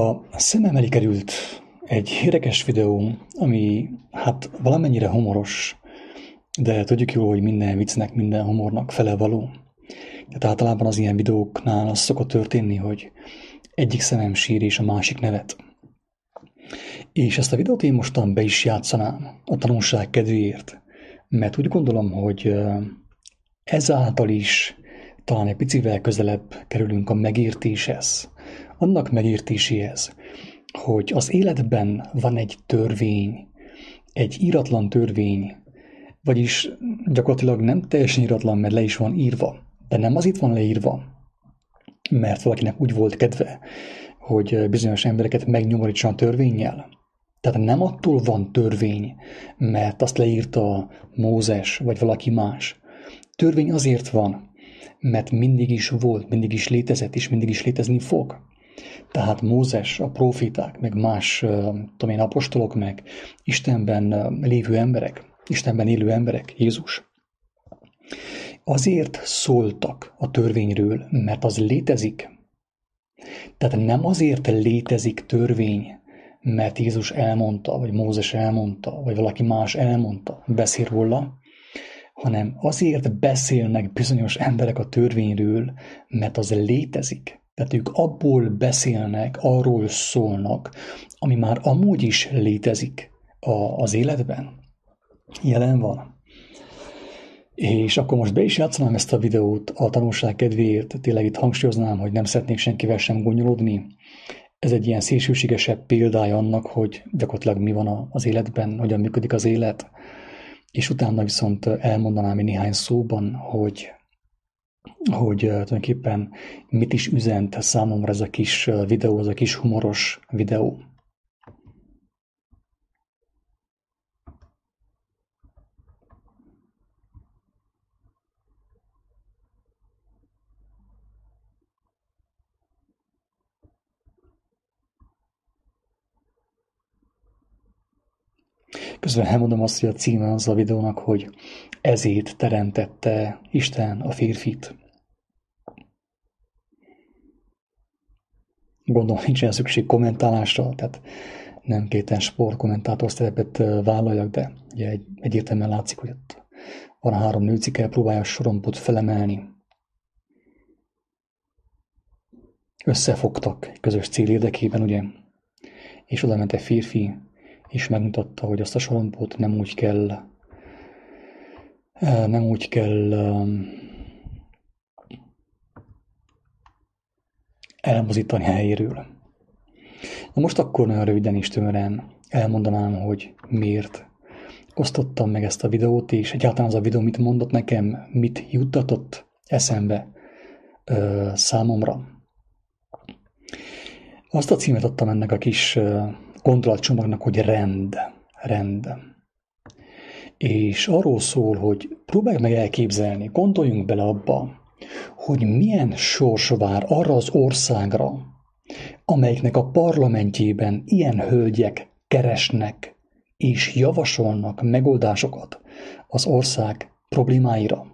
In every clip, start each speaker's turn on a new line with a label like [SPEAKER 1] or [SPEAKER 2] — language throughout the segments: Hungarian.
[SPEAKER 1] A szemem elé került egy érdekes videó, ami hát valamennyire humoros, de tudjuk jól, hogy minden viccnek, minden humornak fele való. Tehát általában az ilyen videóknál az szokott történni, hogy egyik szemem sír és a másik nevet. És ezt a videót én mostan be is játszanám a tanulság kedvéért, mert úgy gondolom, hogy ezáltal is talán egy picivel közelebb kerülünk a megértéshez, annak megértéséhez, hogy az életben van egy törvény, egy íratlan törvény, vagyis gyakorlatilag nem teljesen íratlan, mert le is van írva, de nem az itt van leírva, mert valakinek úgy volt kedve, hogy bizonyos embereket megnyomorítson a törvényjel. Tehát nem attól van törvény, mert azt leírta Mózes vagy valaki más. Törvény azért van, mert mindig is volt, mindig is létezett, és mindig is létezni fog. Tehát Mózes, a profiták, meg más, tudom én, apostolok, meg Istenben lévő emberek, Istenben élő emberek, Jézus, azért szóltak a törvényről, mert az létezik. Tehát nem azért létezik törvény, mert Jézus elmondta, vagy Mózes elmondta, vagy valaki más elmondta, beszél róla, hanem azért beszélnek bizonyos emberek a törvényről, mert az létezik. Tehát ők abból beszélnek, arról szólnak, ami már amúgy is létezik a, az életben. Jelen van. És akkor most be is játszanám ezt a videót a tanulság kedvéért. Tényleg itt hangsúlyoznám, hogy nem szeretnék senkivel sem gonyolódni. Ez egy ilyen szélsőségesebb példája annak, hogy gyakorlatilag mi van az életben, hogyan működik az élet. És utána viszont elmondanám egy néhány szóban, hogy hogy tulajdonképpen mit is üzent számomra ez a kis videó, ez a kis humoros videó. Közben elmondom azt, hogy a címe az a videónak, hogy ezért teremtette Isten a férfit. Gondolom nincsen szükség kommentálásra, tehát nem kéten sport kommentátor szerepet vállaljak, de ugye egy, egyértelműen látszik, hogy ott van három nőcike, próbálja a sorompot felemelni. Összefogtak egy közös cél érdekében, ugye, és oda ment egy férfi, és megmutatta, hogy azt a sorompot nem úgy kell nem úgy kell elmozítani helyéről. Na most akkor nagyon röviden és tömören elmondanám, hogy miért osztottam meg ezt a videót, és egyáltalán az a videó mit mondott nekem, mit juttatott eszembe ö, számomra. Azt a címet adtam ennek a kis gondolatcsomagnak, hogy rend. Rend. És arról szól, hogy próbálj meg elképzelni, gondoljunk bele abba, hogy milyen sors vár arra az országra, amelyiknek a parlamentjében ilyen hölgyek keresnek és javasolnak megoldásokat az ország problémáira.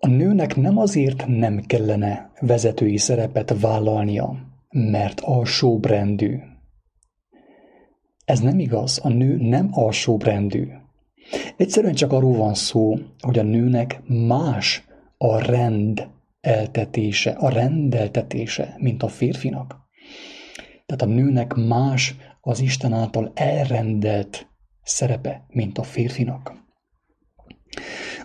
[SPEAKER 1] A nőnek nem azért nem kellene vezetői szerepet vállalnia, mert alsóbrendű. Ez nem igaz, a nő nem alsóbrendű. Egyszerűen csak arról van szó, hogy a nőnek más a rend eltetése, a rendeltetése, mint a férfinak. Tehát a nőnek más az Isten által elrendelt szerepe, mint a férfinak.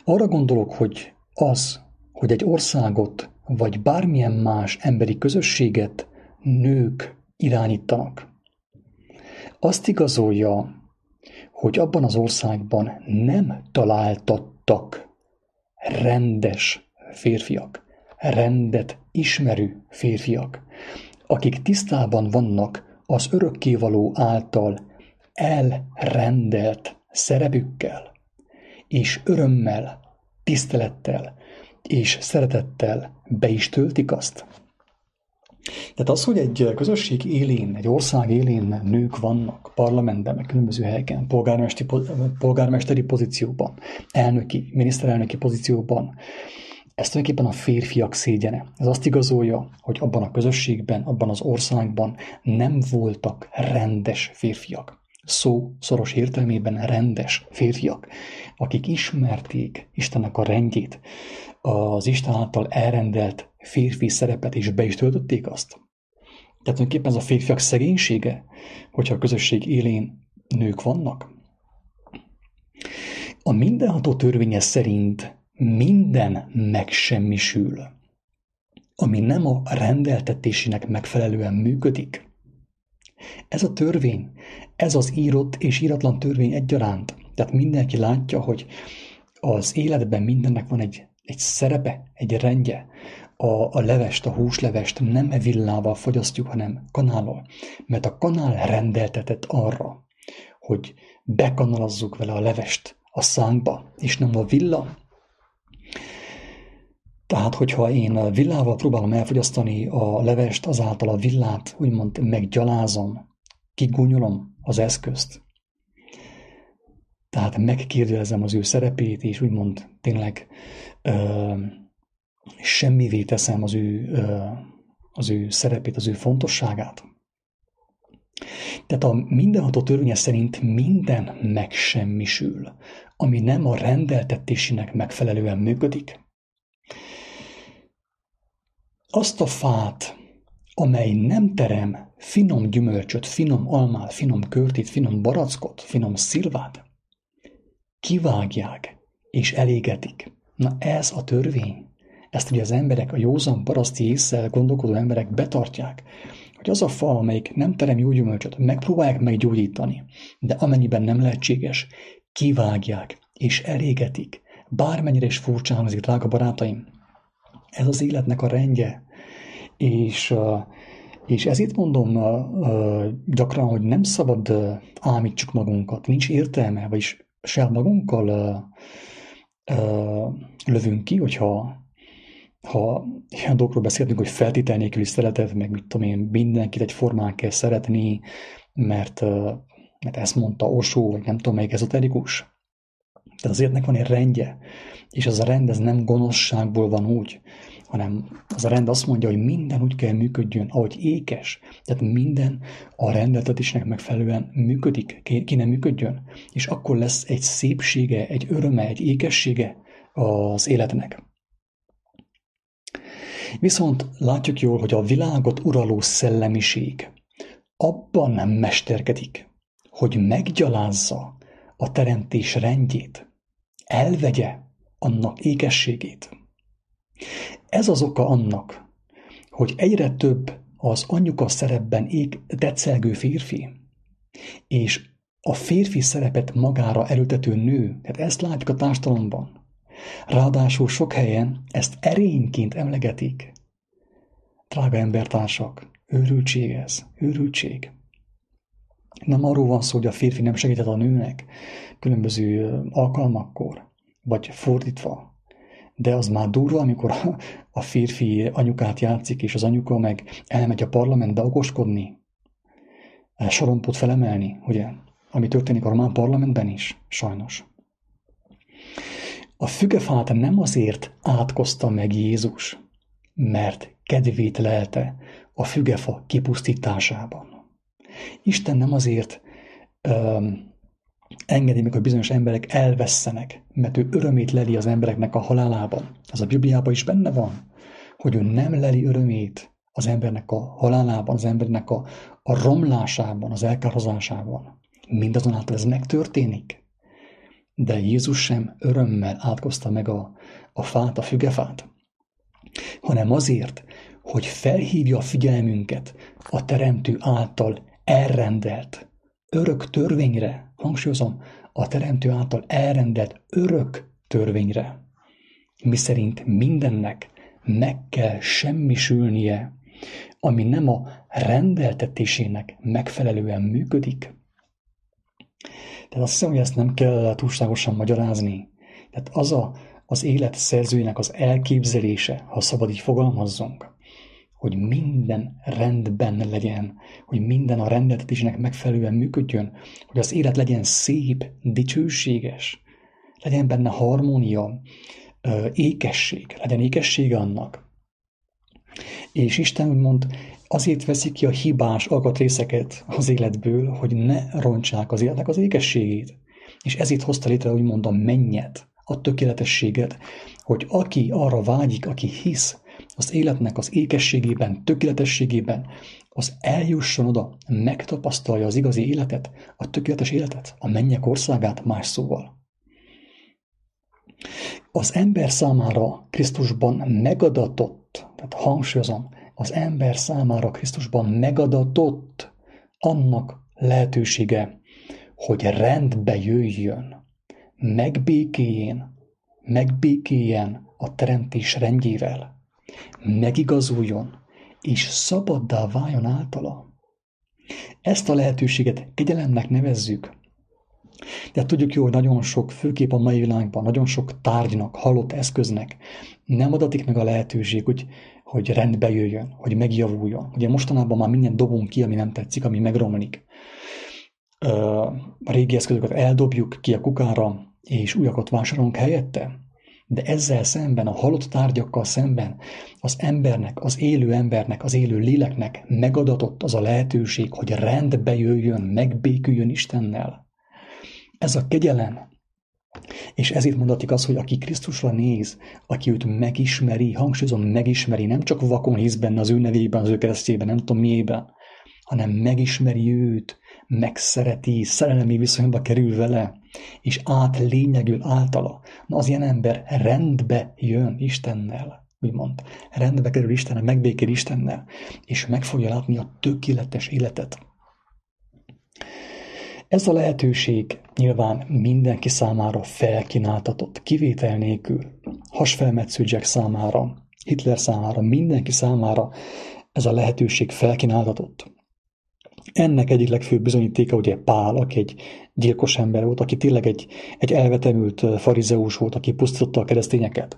[SPEAKER 1] Arra gondolok, hogy az, hogy egy országot vagy bármilyen más emberi közösséget nők irányítanak, azt igazolja, hogy abban az országban nem találtattak rendes férfiak, rendet ismerő férfiak, akik tisztában vannak az örökkévaló által elrendelt szerepükkel, és örömmel, tisztelettel és szeretettel be is töltik azt. Tehát az, hogy egy közösség élén, egy ország élén nők vannak parlamentben, meg különböző helyeken, polgármesteri, polgármesteri pozícióban, elnöki, miniszterelnöki pozícióban, ez tulajdonképpen a férfiak szégyene. Ez azt igazolja, hogy abban a közösségben, abban az országban nem voltak rendes férfiak. Szó szoros értelmében rendes férfiak, akik ismerték Istennek a rendjét, az Isten által elrendelt férfi szerepet, és be is töltötték azt. Tehát tulajdonképpen ez a férfiak szegénysége, hogyha a közösség élén nők vannak. A mindenható törvénye szerint minden megsemmisül, ami nem a rendeltetésének megfelelően működik. Ez a törvény, ez az írott és íratlan törvény egyaránt. Tehát mindenki látja, hogy az életben mindennek van egy, egy szerepe, egy rendje. A, a levest, a húslevest nem villával fogyasztjuk, hanem kanállal. Mert a kanál rendeltetett arra, hogy bekanalazzuk vele a levest a szánkba, és nem a villa. Tehát, hogyha én villával próbálom elfogyasztani a levest, azáltal a villát úgymond meggyalázom, kigúnyolom az eszközt. Tehát megkérdezem az ő szerepét, és úgymond tényleg ö, semmivé teszem az ő, ö, az ő szerepét, az ő fontosságát. Tehát a mindenható törvénye szerint minden megsemmisül, ami nem a rendeltetésének megfelelően működik. Azt a fát, amely nem terem finom gyümölcsöt, finom almát, finom körtét, finom barackot, finom szilvát, kivágják és elégetik. Na ez a törvény. Ezt ugye az emberek, a józan paraszti észre gondolkodó emberek betartják, hogy az a fa, amelyik nem terem jó gyümölcsöt, megpróbálják meggyógyítani, de amennyiben nem lehetséges, kivágják és elégetik. Bármennyire is furcsán hangzik, drága barátaim, ez az életnek a rendje. És, és ezért mondom gyakran, hogy nem szabad ámítsuk magunkat, nincs értelme, vagyis se magunkkal lövünk ki, hogyha ha ilyen dolgokról beszéltünk, hogy feltétel nélküli szeretet, meg mit tudom én, mindenkit egy formán kell szeretni, mert, mert ezt mondta Osó, vagy nem tudom, melyik ezoterikus. Tehát az életnek van egy rendje, és az a rend ez nem gonoszságból van úgy, hanem az a rend azt mondja, hogy minden úgy kell működjön, ahogy ékes. Tehát minden a rendeltetésnek megfelelően működik, ki nem működjön. És akkor lesz egy szépsége, egy öröme, egy ékessége az életnek. Viszont látjuk jól, hogy a világot uraló szellemiség abban nem mesterkedik, hogy meggyalázza a teremtés rendjét, elvegye annak ékességét. Ez az oka annak, hogy egyre több az anyuka szerepben ég tetszelgő férfi, és a férfi szerepet magára erőtető nő, tehát ezt látjuk a társadalomban. Ráadásul sok helyen ezt erényként emlegetik. Drága embertársak, őrültség ez, őrültség. Nem arról van szó, hogy a férfi nem segített a nőnek különböző alkalmakkor, vagy fordítva. De az már durva, amikor a férfi anyukát játszik, és az anyuka meg elmegy a parlamentbe okoskodni, sorompot felemelni, ugye? Ami történik a román parlamentben is, sajnos. A fügefát nem azért átkozta meg Jézus, mert kedvét lelte a fügefa kipusztításában. Isten nem azért öm, engedi meg, hogy bizonyos emberek elvesztenek, mert ő örömét leli az embereknek a halálában. Ez a Bibliában is benne van, hogy ő nem leli örömét az embernek a halálában, az embernek a, a romlásában, az elkározásában. Mindazonáltal ez megtörténik. De Jézus sem örömmel átkozta meg a, a fát, a fügefát, hanem azért, hogy felhívja a figyelmünket a Teremtő által elrendelt örök törvényre, hangsúlyozom, a Teremtő által elrendelt örök törvényre, miszerint mindennek meg kell semmisülnie, ami nem a rendeltetésének megfelelően működik. Tehát azt hiszem, hogy ezt nem kell túlságosan magyarázni. Tehát az a, az élet szerzőjének az elképzelése, ha szabad így fogalmazzunk, hogy minden rendben legyen, hogy minden a rendeltetésnek megfelelően működjön, hogy az élet legyen szép, dicsőséges, legyen benne harmónia, ékesség, legyen ékessége annak. És Isten úgymond azért veszi ki a hibás alkatrészeket az életből, hogy ne rontsák az életnek az ékességét. És ezért hozta létre úgymond a mennyet, a tökéletességet, hogy aki arra vágyik, aki hisz az életnek az ékességében, tökéletességében, az eljusson oda, megtapasztalja az igazi életet, a tökéletes életet, a mennyek országát más szóval. Az ember számára Krisztusban megadatott, tehát hangsúlyozom, az ember számára Krisztusban megadatott annak lehetősége, hogy rendbe jöjjön, megbékéjén, megbékéljen a teremtés rendjével, megigazuljon, és szabaddá váljon általa. Ezt a lehetőséget kegyelemnek nevezzük. De tudjuk jó, hogy nagyon sok, főképp a mai világban, nagyon sok tárgynak, halott eszköznek nem adatik meg a lehetőség, hogy, hogy rendbe jöjjön, hogy megjavuljon. Ugye mostanában már minden dobunk ki, ami nem tetszik, ami megromlik. A régi eszközöket eldobjuk ki a kukára, és újakat vásárolunk helyette. De ezzel szemben, a halott tárgyakkal szemben az embernek, az élő embernek, az élő léleknek megadatott az a lehetőség, hogy rendbe jöjjön, megbéküljön Istennel. Ez a kegyelem. És ezért mondatik az, hogy aki Krisztusra néz, aki őt megismeri, hangsúlyozom, megismeri, nem csak vakon hisz benne az ő nevében, az ő keresztjében, nem tudom miében, hanem megismeri őt, megszereti, szerelmi viszonyba kerül vele, és át lényegül általa. Na az ilyen ember rendbe jön Istennel, úgymond. Rendbe kerül Istennel, megbékél Istennel, és meg fogja látni a tökéletes életet. Ez a lehetőség nyilván mindenki számára felkínáltatott, kivétel nélkül. Hasfelmetsző Jack számára, Hitler számára, mindenki számára ez a lehetőség felkínáltatott. Ennek egyik legfőbb bizonyítéka ugye Pál, aki egy gyilkos ember volt, aki tényleg egy, egy elvetemült farizeus volt, aki pusztította a keresztényeket.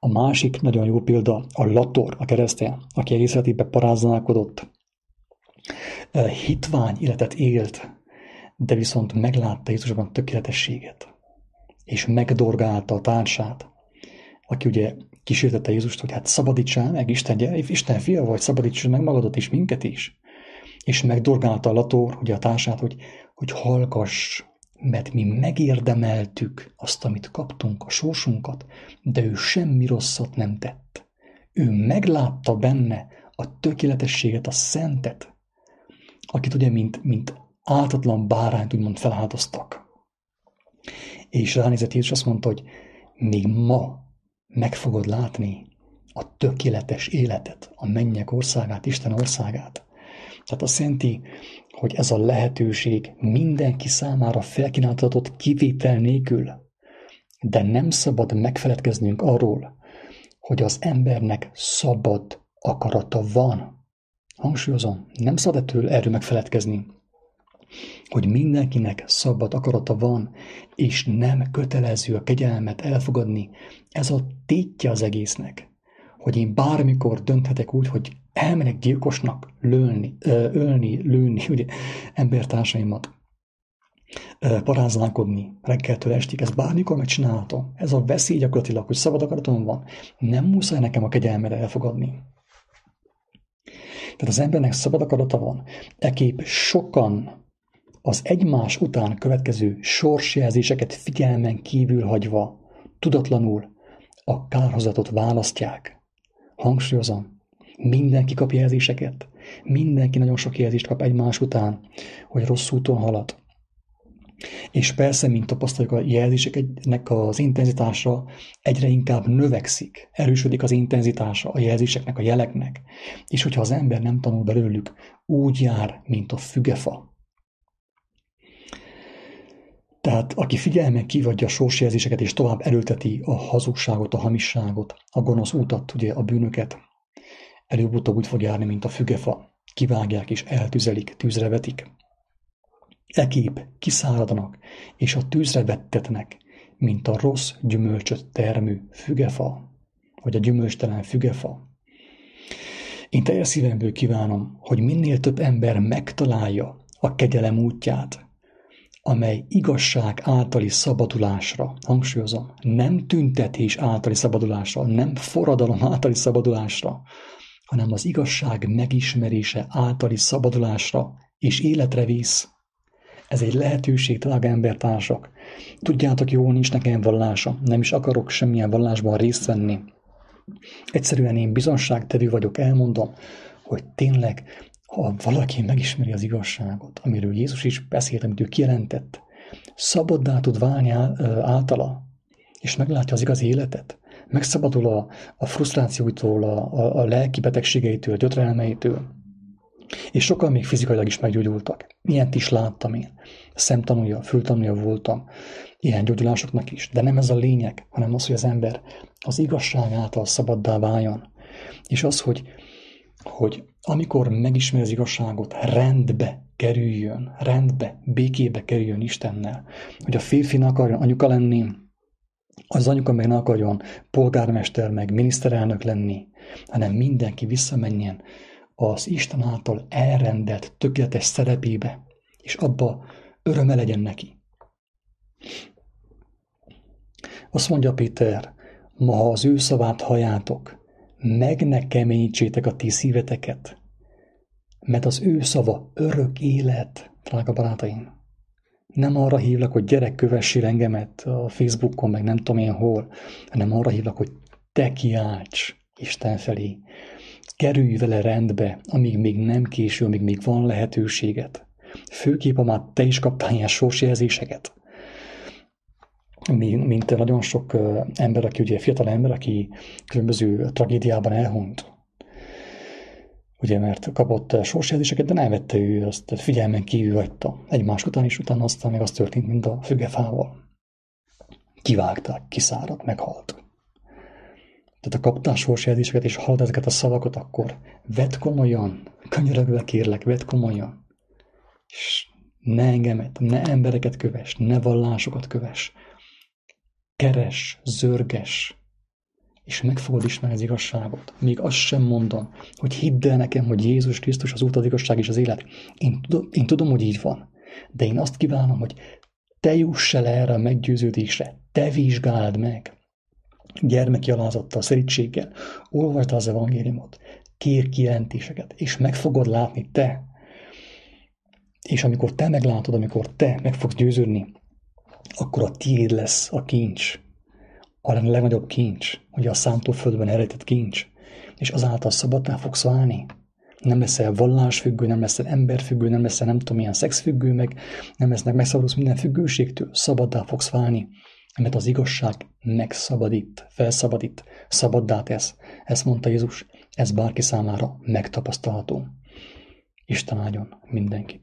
[SPEAKER 1] A másik nagyon jó példa a Lator, a keresztény, aki egész életében paráználkodott, hitvány életet élt, de viszont meglátta Jézusban tökéletességet, és megdorgálta a társát, aki ugye kísértette Jézust, hogy hát szabadítsál meg, Isten, gyere, Isten fia vagy, szabadíts meg magadat is, minket is és megdorgálta a Lator, ugye a társát, hogy, hogy hallgass, mert mi megérdemeltük azt, amit kaptunk, a sorsunkat, de ő semmi rosszat nem tett. Ő meglátta benne a tökéletességet, a szentet, akit ugye mint, mint áltatlan bárányt úgymond felhátoztak. És ránézett Jézus azt mondta, hogy még ma meg fogod látni a tökéletes életet, a mennyek országát, Isten országát. Tehát azt jelenti, hogy ez a lehetőség mindenki számára felkínáltatott kivétel nélkül, de nem szabad megfeledkeznünk arról, hogy az embernek szabad akarata van. Hangsúlyozom, nem szabad ettől erről megfeledkezni, hogy mindenkinek szabad akarata van, és nem kötelező a kegyelmet elfogadni. Ez a tétje az egésznek, hogy én bármikor dönthetek úgy, hogy elmenek gyilkosnak lőni, ölni, lőni ugye, embertársaimat, parázlánkodni reggeltől estig, ez bármikor megcsinálhatom. Ez a veszély gyakorlatilag, hogy szabad akaratom van. Nem muszáj nekem a kegyelmet elfogadni. Tehát az embernek szabad akarata van. Ekép sokan az egymás után következő sorsjelzéseket figyelmen kívül hagyva, tudatlanul a kárhozatot választják. Hangsúlyozom, Mindenki kap jelzéseket. Mindenki nagyon sok jelzést kap egymás után, hogy rossz úton halad. És persze, mint tapasztaljuk, a jelzéseknek az intenzitása egyre inkább növekszik, erősödik az intenzitása a jelzéseknek, a jeleknek. És hogyha az ember nem tanul belőlük, úgy jár, mint a fügefa. Tehát aki figyelmen kivadja a sorsjelzéseket és tovább erőlteti a hazugságot, a hamisságot, a gonosz útat, ugye a bűnöket, Előbb-utóbb úgy fog járni, mint a fügefa. Kivágják és eltüzelik, tűzre vetik. Ekép kiszáradanak, és a tűzre vettetnek, mint a rossz gyümölcsöt termő fügefa, vagy a gyümölcstelen fügefa. Én teljes szívemből kívánom, hogy minél több ember megtalálja a kegyelem útját, amely igazság általi szabadulásra, hangsúlyozom, nem tüntetés általi szabadulásra, nem forradalom általi szabadulásra, hanem az igazság megismerése általi szabadulásra és életre visz. Ez egy lehetőség, drága embertársak. Tudjátok jól, nincs nekem vallása, nem is akarok semmilyen vallásban részt venni. Egyszerűen én bizonságtevő vagyok, elmondom, hogy tényleg, ha valaki megismeri az igazságot, amiről Jézus is beszélt, amit ő kijelentett, szabaddá tud válni általa, és meglátja az igazi életet, megszabadul a, a frusztrációitól, a, a, a lelki betegségeitől, gyötrelmeitől, és sokan még fizikailag is meggyógyultak. Ilyent is láttam én. Szemtanúja, fültanúja voltam ilyen gyógyulásoknak is. De nem ez a lényeg, hanem az, hogy az ember az igazság által szabaddá váljon. És az, hogy, hogy amikor megismer az igazságot, rendbe kerüljön, rendbe, békébe kerüljön Istennel. Hogy a férfi ne akarjon anyuka lenni, az anyuka meg ne akarjon polgármester, meg miniszterelnök lenni, hanem mindenki visszamenjen az Isten által elrendelt tökéletes szerepébe, és abba öröme legyen neki. Azt mondja Péter, ma ha az ő szavát hajátok, meg ne keményítsétek a ti szíveteket, mert az ő szava örök élet, drága barátaim. Nem arra hívlak, hogy gyerek kövessél engemet a Facebookon, meg nem tudom én hol, hanem arra hívlak, hogy te kiálts Isten felé, Kerülj vele rendbe, amíg még nem késő, amíg még van lehetőséget. Főképp, már te is kaptál ilyen sorsjelzéseket. Mint nagyon sok ember, aki ugye fiatal ember, aki különböző tragédiában elhunyt. Ugye, mert kapott sorsjelzéseket, de nem vette ő, azt figyelmen kívül hagyta. Egymás után is, utána aztán meg az történt, mint a fügefával. Kivágták, kiszáradt, meghalt tehát a kaptál sorsjelzéseket, és hallod ezeket a szavakat, akkor vedd komolyan, könyörögve kérlek, vedd komolyan. És ne engemet, ne embereket köves, ne vallásokat köves. Keres, zörges, és meg fogod ismerni az igazságot. Még azt sem mondom, hogy hidd el nekem, hogy Jézus Krisztus az út, az igazság és az élet. Én tudom, én tudom, hogy így van. De én azt kívánom, hogy te juss el erre a meggyőződésre, te vizsgáld meg gyermeki alázattal, szerítséggel, olvasd az evangéliumot, kér kijelentéseket, és meg fogod látni te. És amikor te meglátod, amikor te meg fogsz győződni, akkor a tiéd lesz a kincs, a legnagyobb kincs, ugye a számtól földben eredetett kincs, és azáltal szabadná fogsz válni. Nem leszel vallásfüggő, nem leszel emberfüggő, nem leszel nem tudom milyen szexfüggő, meg nem lesznek megszabadulsz minden függőségtől, szabaddá fogsz válni, mert az igazság megszabadít, felszabadít, szabaddá tesz. Ezt mondta Jézus, ez bárki számára megtapasztalható. Isten áldjon mindenkit.